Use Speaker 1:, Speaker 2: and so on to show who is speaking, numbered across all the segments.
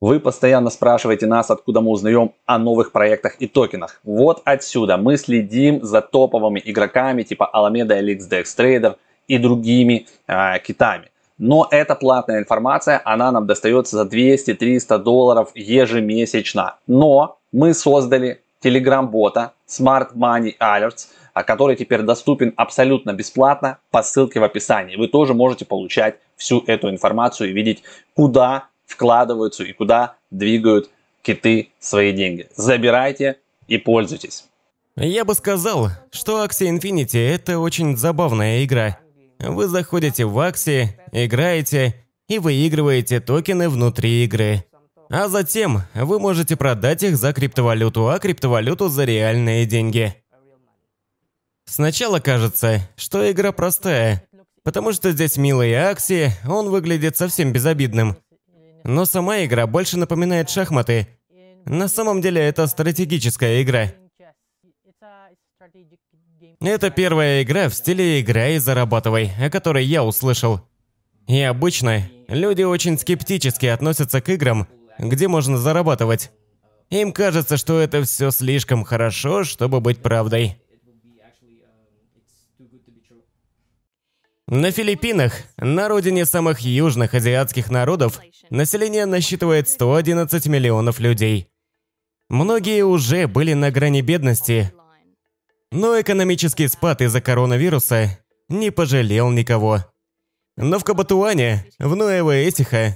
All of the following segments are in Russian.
Speaker 1: Вы постоянно спрашиваете нас, откуда мы узнаем о новых проектах и токенах. Вот отсюда мы следим за топовыми игроками типа Alameda LXDX Trader и другими э, китами. Но эта платная информация, она нам достается за 200-300 долларов ежемесячно. Но мы создали Telegram-бота Smart Money Alerts, а, который теперь доступен абсолютно бесплатно по ссылке в описании. Вы тоже можете получать всю эту информацию и видеть, куда вкладываются и куда двигают киты свои деньги. Забирайте и пользуйтесь.
Speaker 2: Я бы сказал, что Axie Infinity – это очень забавная игра. Вы заходите в Axie, играете и выигрываете токены внутри игры. А затем вы можете продать их за криптовалюту, а криптовалюту за реальные деньги. Сначала кажется, что игра простая, потому что здесь милые акции, он выглядит совсем безобидным. Но сама игра больше напоминает шахматы. На самом деле это стратегическая игра. Это первая игра в стиле «играй и зарабатывай», о которой я услышал. И обычно люди очень скептически относятся к играм, где можно зарабатывать. Им кажется, что это все слишком хорошо, чтобы быть правдой. На Филиппинах, на родине самых южных азиатских народов, население насчитывает 111 миллионов людей. Многие уже были на грани бедности, но экономический спад из-за коронавируса не пожалел никого. Но в Кабатуане, в Нуэво-Этиха,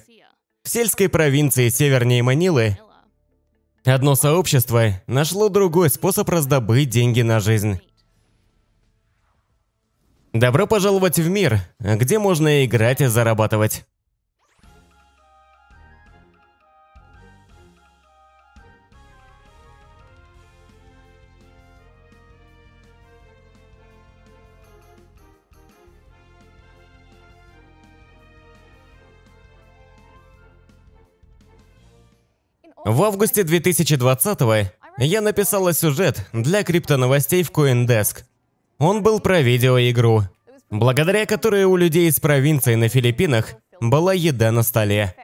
Speaker 2: в сельской провинции севернее Манилы, одно сообщество нашло другой способ раздобыть деньги на жизнь. Добро пожаловать в мир, где можно играть и зарабатывать. В августе 2020 я написала сюжет для криптоновостей в CoinDesk – он был про видеоигру, благодаря которой у людей из провинции на Филиппинах была еда на столе.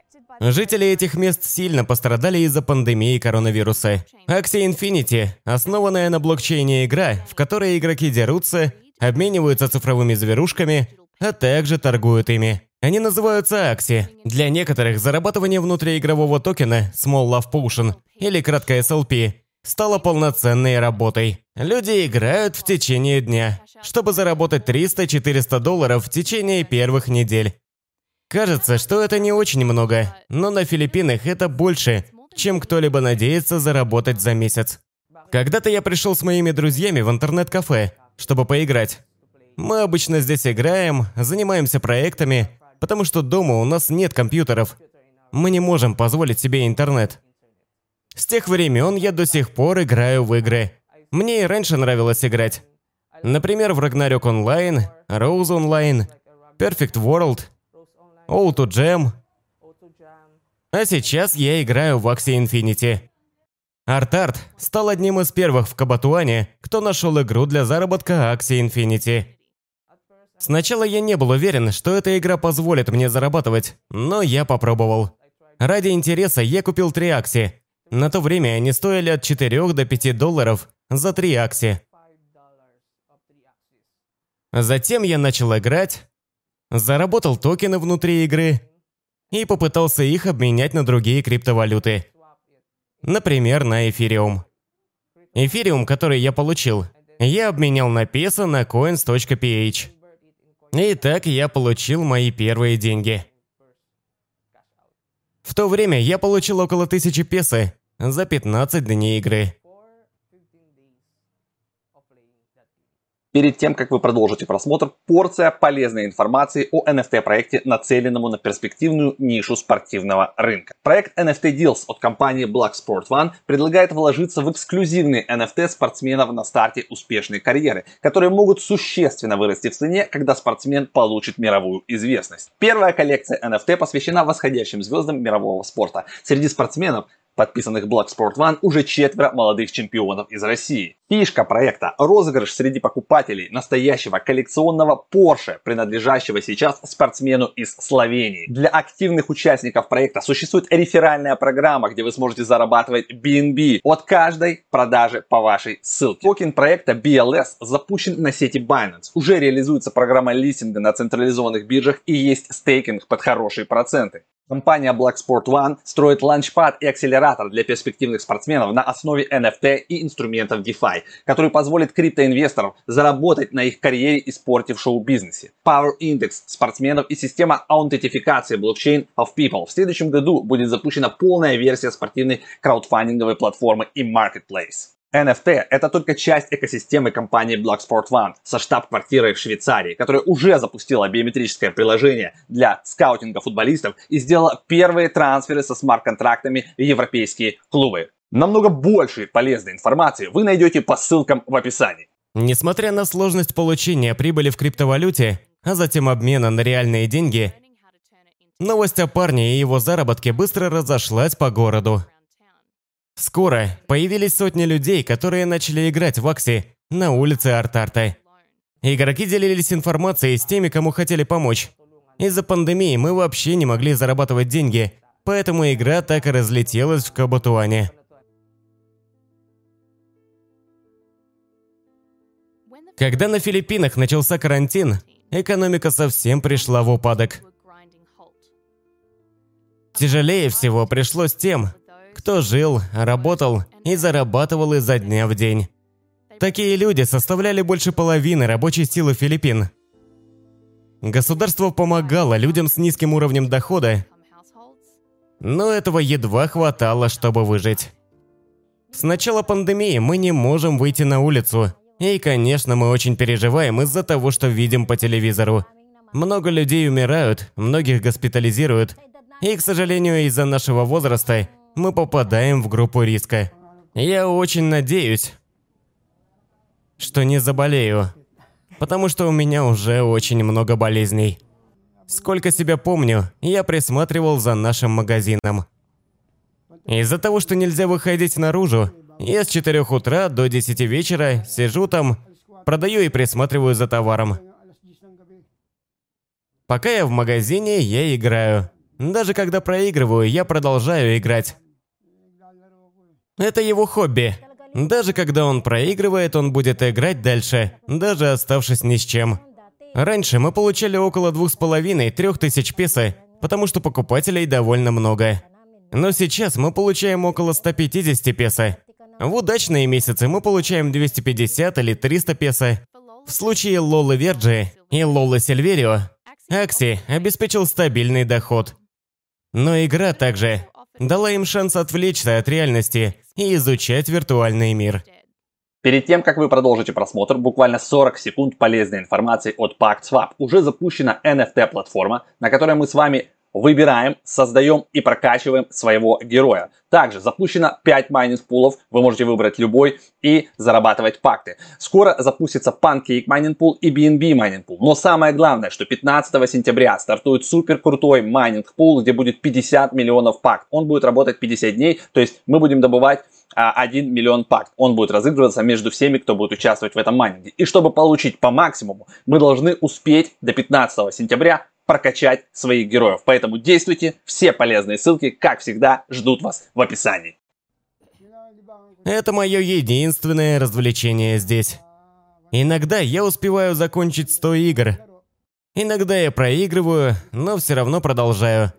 Speaker 2: Жители этих мест сильно пострадали из-за пандемии коронавируса. Axie Infinity – основанная на блокчейне игра, в которой игроки дерутся, обмениваются цифровыми зверушками, а также торгуют ими. Они называются Axie. Для некоторых зарабатывание внутриигрового токена Small Love Potion или кратко SLP стало полноценной работой. Люди играют в течение дня, чтобы заработать 300-400 долларов в течение первых недель. Кажется, что это не очень много, но на Филиппинах это больше, чем кто-либо надеется заработать за месяц. Когда-то я пришел с моими друзьями в интернет-кафе, чтобы поиграть. Мы обычно здесь играем, занимаемся проектами, потому что дома у нас нет компьютеров. Мы не можем позволить себе интернет. С тех времен я до сих пор играю в игры. Мне и раньше нравилось играть. Например, в Ragnarok Online, Rose Online, Perfect World, Auto Jam. А сейчас я играю в Axie Infinity. Артарт стал одним из первых в Кабатуане, кто нашел игру для заработка Axie Infinity. Сначала я не был уверен, что эта игра позволит мне зарабатывать, но я попробовал. Ради интереса я купил три акции, на то время они стоили от 4 до 5 долларов за 3 акции. Затем я начал играть, заработал токены внутри игры и попытался их обменять на другие криптовалюты. Например, на эфириум. Эфириум, который я получил, я обменял на песо на coins.ph. И так я получил мои первые деньги. В то время я получил около 1000 песо за 15 дней игры.
Speaker 1: Перед тем, как вы продолжите просмотр, порция полезной информации о NFT-проекте, нацеленному на перспективную нишу спортивного рынка. Проект NFT Deals от компании Black Sport One предлагает вложиться в эксклюзивные NFT спортсменов на старте успешной карьеры, которые могут существенно вырасти в цене, когда спортсмен получит мировую известность. Первая коллекция NFT посвящена восходящим звездам мирового спорта. Среди спортсменов подписанных Blocksport One, уже четверо молодых чемпионов из России. Фишка проекта – розыгрыш среди покупателей настоящего коллекционного Porsche, принадлежащего сейчас спортсмену из Словении. Для активных участников проекта существует реферальная программа, где вы сможете зарабатывать BNB от каждой продажи по вашей ссылке. Токен проекта BLS запущен на сети Binance. Уже реализуется программа листинга на централизованных биржах и есть стейкинг под хорошие проценты. Компания Blocksport One строит launchpad и акселератор для перспективных спортсменов на основе NFT и инструментов DeFi, который позволит криптоинвесторам заработать на их карьере и спорте в шоу-бизнесе. Power Index спортсменов и система аутентификации блокчейн of People. В следующем году будет запущена полная версия спортивной краудфандинговой платформы и Marketplace. NFT – это только часть экосистемы компании Blacksport One со штаб-квартирой в Швейцарии, которая уже запустила биометрическое приложение для скаутинга футболистов и сделала первые трансферы со смарт-контрактами в европейские клубы. Намного больше полезной информации вы найдете по ссылкам в описании.
Speaker 2: Несмотря на сложность получения прибыли в криптовалюте, а затем обмена на реальные деньги, новость о парне и его заработке быстро разошлась по городу. Скоро появились сотни людей, которые начали играть в Акси на улице Артарта. Игроки делились информацией с теми, кому хотели помочь. Из-за пандемии мы вообще не могли зарабатывать деньги, поэтому игра так и разлетелась в Кабатуане. Когда на Филиппинах начался карантин, экономика совсем пришла в упадок. Тяжелее всего пришлось тем, кто жил, работал и зарабатывал изо дня в день. Такие люди составляли больше половины рабочей силы Филиппин. Государство помогало людям с низким уровнем дохода, но этого едва хватало, чтобы выжить. С начала пандемии мы не можем выйти на улицу. И, конечно, мы очень переживаем из-за того, что видим по телевизору. Много людей умирают, многих госпитализируют. И, к сожалению, из-за нашего возраста мы попадаем в группу риска. Я очень надеюсь, что не заболею, потому что у меня уже очень много болезней. Сколько себя помню, я присматривал за нашим магазином. Из-за того, что нельзя выходить наружу, я с 4 утра до 10 вечера сижу там, продаю и присматриваю за товаром. Пока я в магазине, я играю. Даже когда проигрываю, я продолжаю играть. Это его хобби. Даже когда он проигрывает, он будет играть дальше, даже оставшись ни с чем. Раньше мы получали около двух с половиной-трех тысяч песо, потому что покупателей довольно много. Но сейчас мы получаем около 150 песо. В удачные месяцы мы получаем 250 или 300 песо. В случае Лолы Верджи и Лолы Сильверио, Акси обеспечил стабильный доход. Но игра также дала им шанс отвлечься от реальности и изучать виртуальный мир.
Speaker 1: Перед тем, как вы продолжите просмотр, буквально 40 секунд полезной информации от PactSwap. Уже запущена NFT-платформа, на которой мы с вами выбираем, создаем и прокачиваем своего героя. Также запущено 5 майнинг пулов, вы можете выбрать любой и зарабатывать пакты. Скоро запустится Pancake майнинг пул и BNB майнинг пул. Но самое главное, что 15 сентября стартует супер крутой майнинг пул, где будет 50 миллионов пакт. Он будет работать 50 дней, то есть мы будем добывать 1 миллион пакт. Он будет разыгрываться между всеми, кто будет участвовать в этом майнинге. И чтобы получить по максимуму, мы должны успеть до 15 сентября прокачать своих героев. Поэтому действуйте, все полезные ссылки, как всегда, ждут вас в описании.
Speaker 2: Это мое единственное развлечение здесь. Иногда я успеваю закончить 100 игр. Иногда я проигрываю, но все равно продолжаю.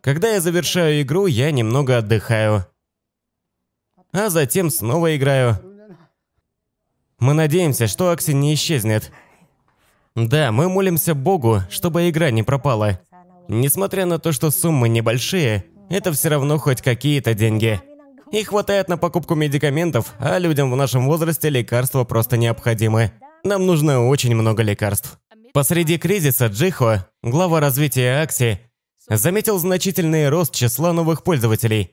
Speaker 2: Когда я завершаю игру, я немного отдыхаю. А затем снова играю. Мы надеемся, что Акси не исчезнет. Да, мы молимся Богу, чтобы игра не пропала. Несмотря на то, что суммы небольшие, это все равно хоть какие-то деньги. И хватает на покупку медикаментов, а людям в нашем возрасте лекарства просто необходимы. Нам нужно очень много лекарств. Посреди кризиса Джихо, глава развития Акси, заметил значительный рост числа новых пользователей.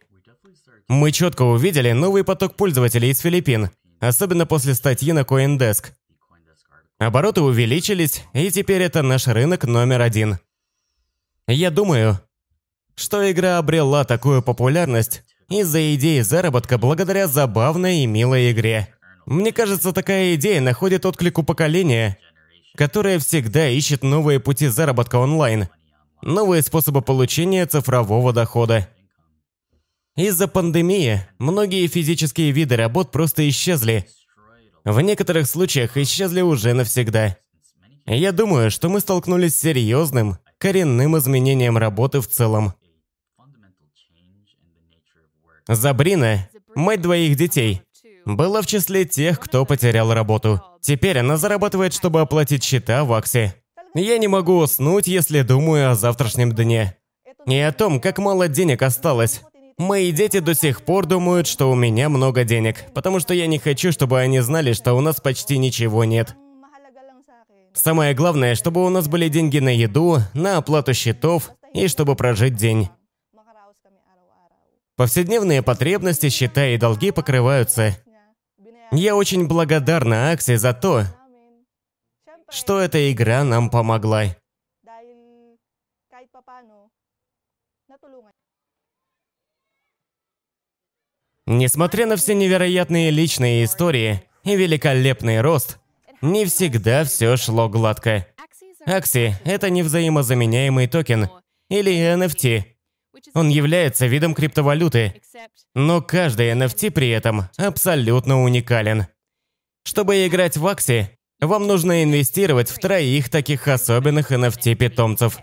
Speaker 2: Мы четко увидели новый поток пользователей из Филиппин, особенно после статьи на CoinDesk. Обороты увеличились, и теперь это наш рынок номер один. Я думаю, что игра обрела такую популярность из-за идеи заработка благодаря забавной и милой игре. Мне кажется, такая идея находит отклик у поколения, которое всегда ищет новые пути заработка онлайн, новые способы получения цифрового дохода. Из-за пандемии многие физические виды работ просто исчезли. В некоторых случаях исчезли уже навсегда. Я думаю, что мы столкнулись с серьезным, коренным изменением работы в целом. Забрина, мать двоих детей, была в числе тех, кто потерял работу. Теперь она зарабатывает, чтобы оплатить счета в Аксе. Я не могу уснуть, если думаю о завтрашнем дне. И о том, как мало денег осталось. Мои дети до сих пор думают, что у меня много денег, потому что я не хочу, чтобы они знали, что у нас почти ничего нет. Самое главное, чтобы у нас были деньги на еду, на оплату счетов и чтобы прожить день. Повседневные потребности, счета и долги покрываются. Я очень благодарна Аксе за то, что эта игра нам помогла. Несмотря на все невероятные личные истории и великолепный рост, не всегда все шло гладко. Акси – это невзаимозаменяемый токен, или NFT, он является видом криптовалюты, но каждый NFT при этом абсолютно уникален. Чтобы играть в Акси, вам нужно инвестировать в троих таких особенных NFT-питомцев.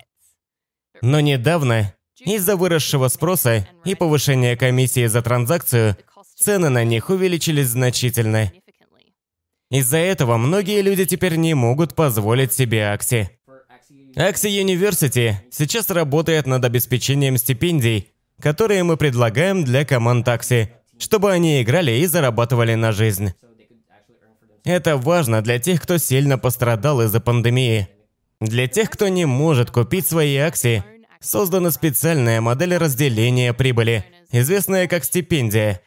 Speaker 2: Но недавно, из-за выросшего спроса и повышения комиссии за транзакцию, цены на них увеличились значительно. Из-за этого многие люди теперь не могут позволить себе Акси. Axie University сейчас работает над обеспечением стипендий, которые мы предлагаем для команд Axie, чтобы они играли и зарабатывали на жизнь. Это важно для тех, кто сильно пострадал из-за пандемии. Для тех, кто не может купить свои акции, создана специальная модель разделения прибыли, известная как стипендия.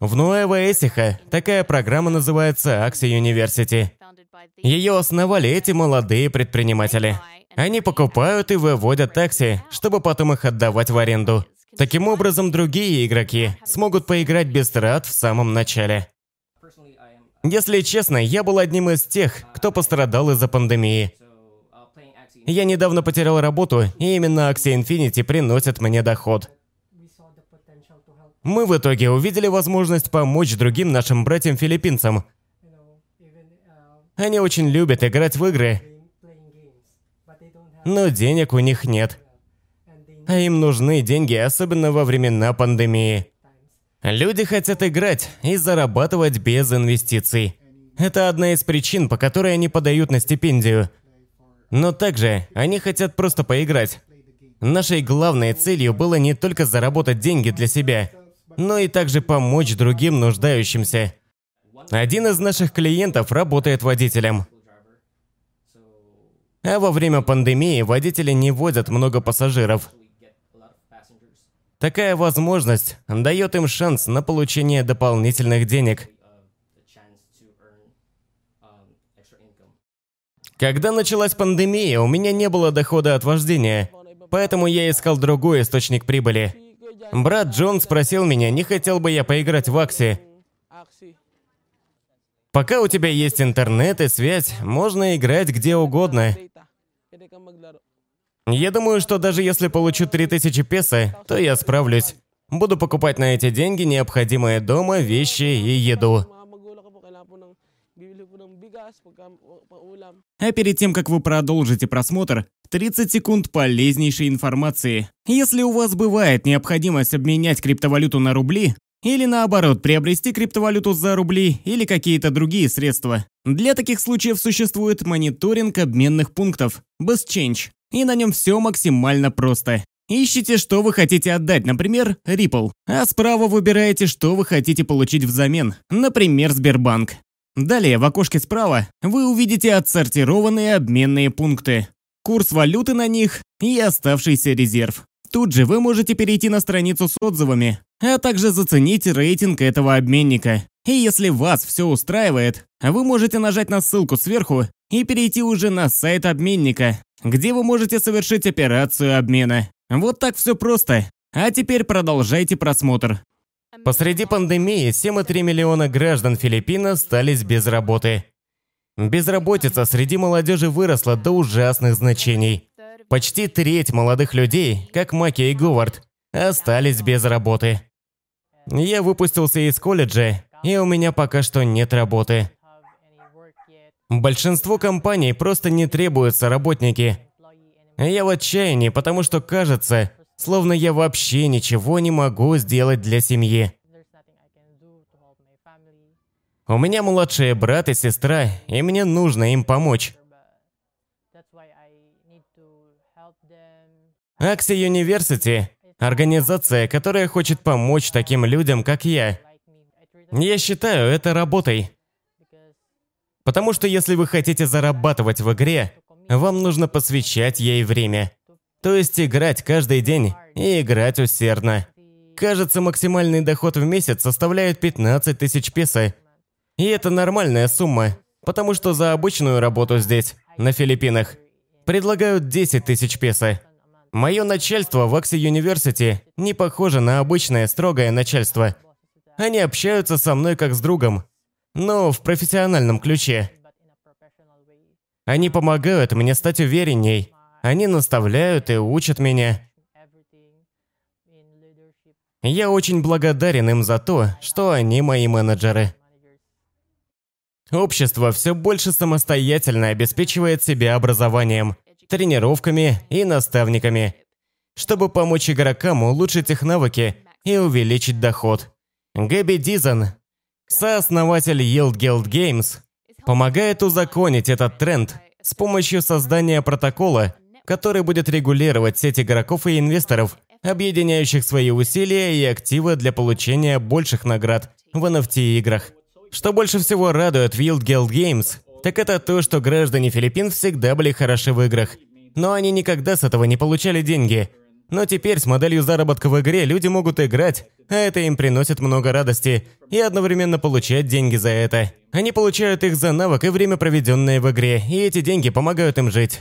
Speaker 2: В Нуэва-Эсиха такая программа называется Axie University. Ее основали эти молодые предприниматели. Они покупают и выводят такси, чтобы потом их отдавать в аренду. Таким образом, другие игроки смогут поиграть без трат в самом начале. Если честно, я был одним из тех, кто пострадал из-за пандемии. Я недавно потерял работу, и именно Axie Infinity приносит мне доход. Мы в итоге увидели возможность помочь другим нашим братьям-филиппинцам, они очень любят играть в игры, но денег у них нет. А им нужны деньги, особенно во времена пандемии. Люди хотят играть и зарабатывать без инвестиций. Это одна из причин, по которой они подают на стипендию. Но также они хотят просто поиграть. Нашей главной целью было не только заработать деньги для себя, но и также помочь другим нуждающимся. Один из наших клиентов работает водителем. А во время пандемии водители не возят много пассажиров. Такая возможность дает им шанс на получение дополнительных денег. Когда началась пандемия, у меня не было дохода от вождения, поэтому я искал другой источник прибыли. Брат Джон спросил меня, не хотел бы я поиграть в Акси. Пока у тебя есть интернет и связь, можно играть где угодно. Я думаю, что даже если получу 3000 песо, то я справлюсь. Буду покупать на эти деньги необходимые дома, вещи и еду.
Speaker 3: А перед тем, как вы продолжите просмотр, 30 секунд полезнейшей информации. Если у вас бывает необходимость обменять криптовалюту на рубли, или наоборот, приобрести криптовалюту за рубли или какие-то другие средства. Для таких случаев существует мониторинг обменных пунктов, BestChange, и на нем все максимально просто. Ищите, что вы хотите отдать, например, Ripple, а справа выбираете, что вы хотите получить взамен, например, Сбербанк. Далее в окошке справа вы увидите отсортированные обменные пункты, курс валюты на них и оставшийся резерв. Тут же вы можете перейти на страницу с отзывами, а также заценить рейтинг этого обменника. И если вас все устраивает, вы можете нажать на ссылку сверху и перейти уже на сайт обменника, где вы можете совершить операцию обмена. Вот так все просто. А теперь продолжайте просмотр.
Speaker 2: Посреди пандемии 7,3 миллиона граждан Филиппин остались без работы. Безработица среди молодежи выросла до ужасных значений. Почти треть молодых людей, как Маки и Говард, остались без работы. Я выпустился из колледжа, и у меня пока что нет работы. Большинству компаний просто не требуются работники. Я в отчаянии, потому что кажется, словно я вообще ничего не могу сделать для семьи. У меня младшие брат и сестра, и мне нужно им помочь. Axie University – организация, которая хочет помочь таким людям, как я. Я считаю это работой. Потому что если вы хотите зарабатывать в игре, вам нужно посвящать ей время. То есть играть каждый день и играть усердно. Кажется, максимальный доход в месяц составляет 15 тысяч песо. И это нормальная сумма, потому что за обычную работу здесь, на Филиппинах, предлагают 10 тысяч песо. Мое начальство в Акси University не похоже на обычное строгое начальство. Они общаются со мной как с другом, но в профессиональном ключе. Они помогают мне стать уверенней. Они наставляют и учат меня. Я очень благодарен им за то, что они мои менеджеры. Общество все больше самостоятельно обеспечивает себя образованием, тренировками и наставниками, чтобы помочь игрокам улучшить их навыки и увеличить доход. Гэби Дизан, сооснователь Yield Guild Games, помогает узаконить этот тренд с помощью создания протокола, который будет регулировать сеть игроков и инвесторов, объединяющих свои усилия и активы для получения больших наград в NFT-играх. Что больше всего радует в Yield Guild Games, так это то, что граждане Филиппин всегда были хороши в играх. Но они никогда с этого не получали деньги. Но теперь с моделью заработка в игре люди могут играть, а это им приносит много радости, и одновременно получать деньги за это. Они получают их за навык и время, проведенное в игре, и эти деньги помогают им жить.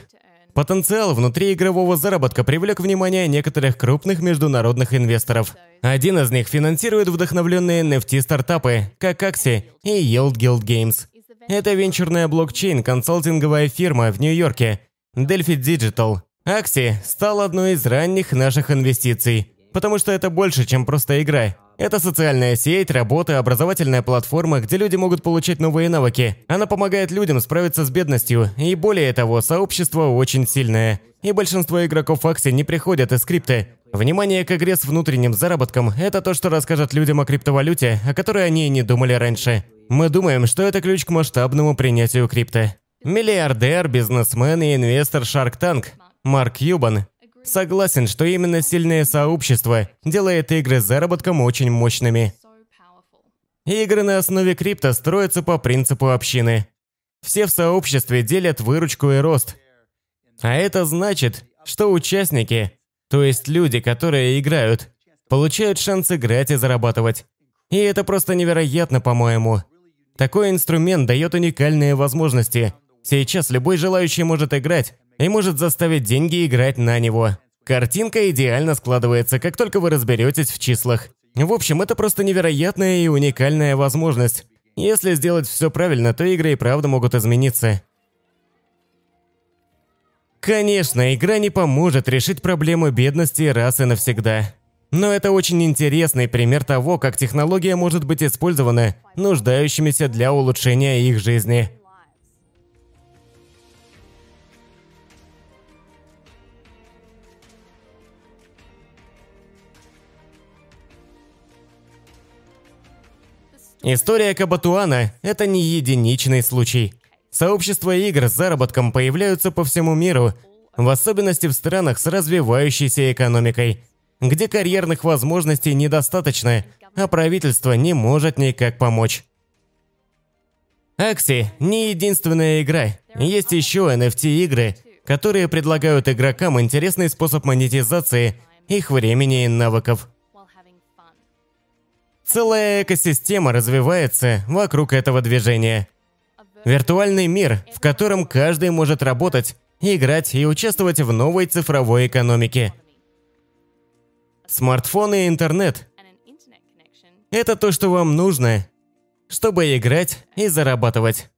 Speaker 2: Потенциал внутри игрового заработка привлек внимание некоторых крупных международных инвесторов. Один из них финансирует вдохновленные NFT-стартапы, как Axie и Yield Guild Games. Это венчурная блокчейн-консалтинговая фирма в Нью-Йорке, Delphi Digital. Axie стал одной из ранних наших инвестиций, потому что это больше, чем просто игра. Это социальная сеть, работа, образовательная платформа, где люди могут получать новые навыки. Она помогает людям справиться с бедностью, и более того, сообщество очень сильное. И большинство игроков акций не приходят из крипты. Внимание к игре с внутренним заработком – это то, что расскажет людям о криптовалюте, о которой они и не думали раньше. Мы думаем, что это ключ к масштабному принятию крипты. Миллиардер, бизнесмен и инвестор Shark Tank Марк Юбан Согласен, что именно сильное сообщество делает игры с заработком очень мощными. Игры на основе крипто строятся по принципу общины. Все в сообществе делят выручку и рост. А это значит, что участники, то есть люди, которые играют, получают шанс играть и зарабатывать. И это просто невероятно, по-моему. Такой инструмент дает уникальные возможности. Сейчас любой желающий может играть, и может заставить деньги играть на него. Картинка идеально складывается, как только вы разберетесь в числах. В общем, это просто невероятная и уникальная возможность. Если сделать все правильно, то игры и правда могут измениться. Конечно, игра не поможет решить проблему бедности раз и навсегда. Но это очень интересный пример того, как технология может быть использована нуждающимися для улучшения их жизни. История Кабатуана – это не единичный случай. Сообщества игр с заработком появляются по всему миру, в особенности в странах с развивающейся экономикой, где карьерных возможностей недостаточно, а правительство не может никак помочь. Акси – не единственная игра. Есть еще NFT-игры, которые предлагают игрокам интересный способ монетизации их времени и навыков. Целая экосистема развивается вокруг этого движения. Виртуальный мир, в котором каждый может работать, играть и участвовать в новой цифровой экономике. Смартфоны и интернет – это то, что вам нужно, чтобы играть и зарабатывать.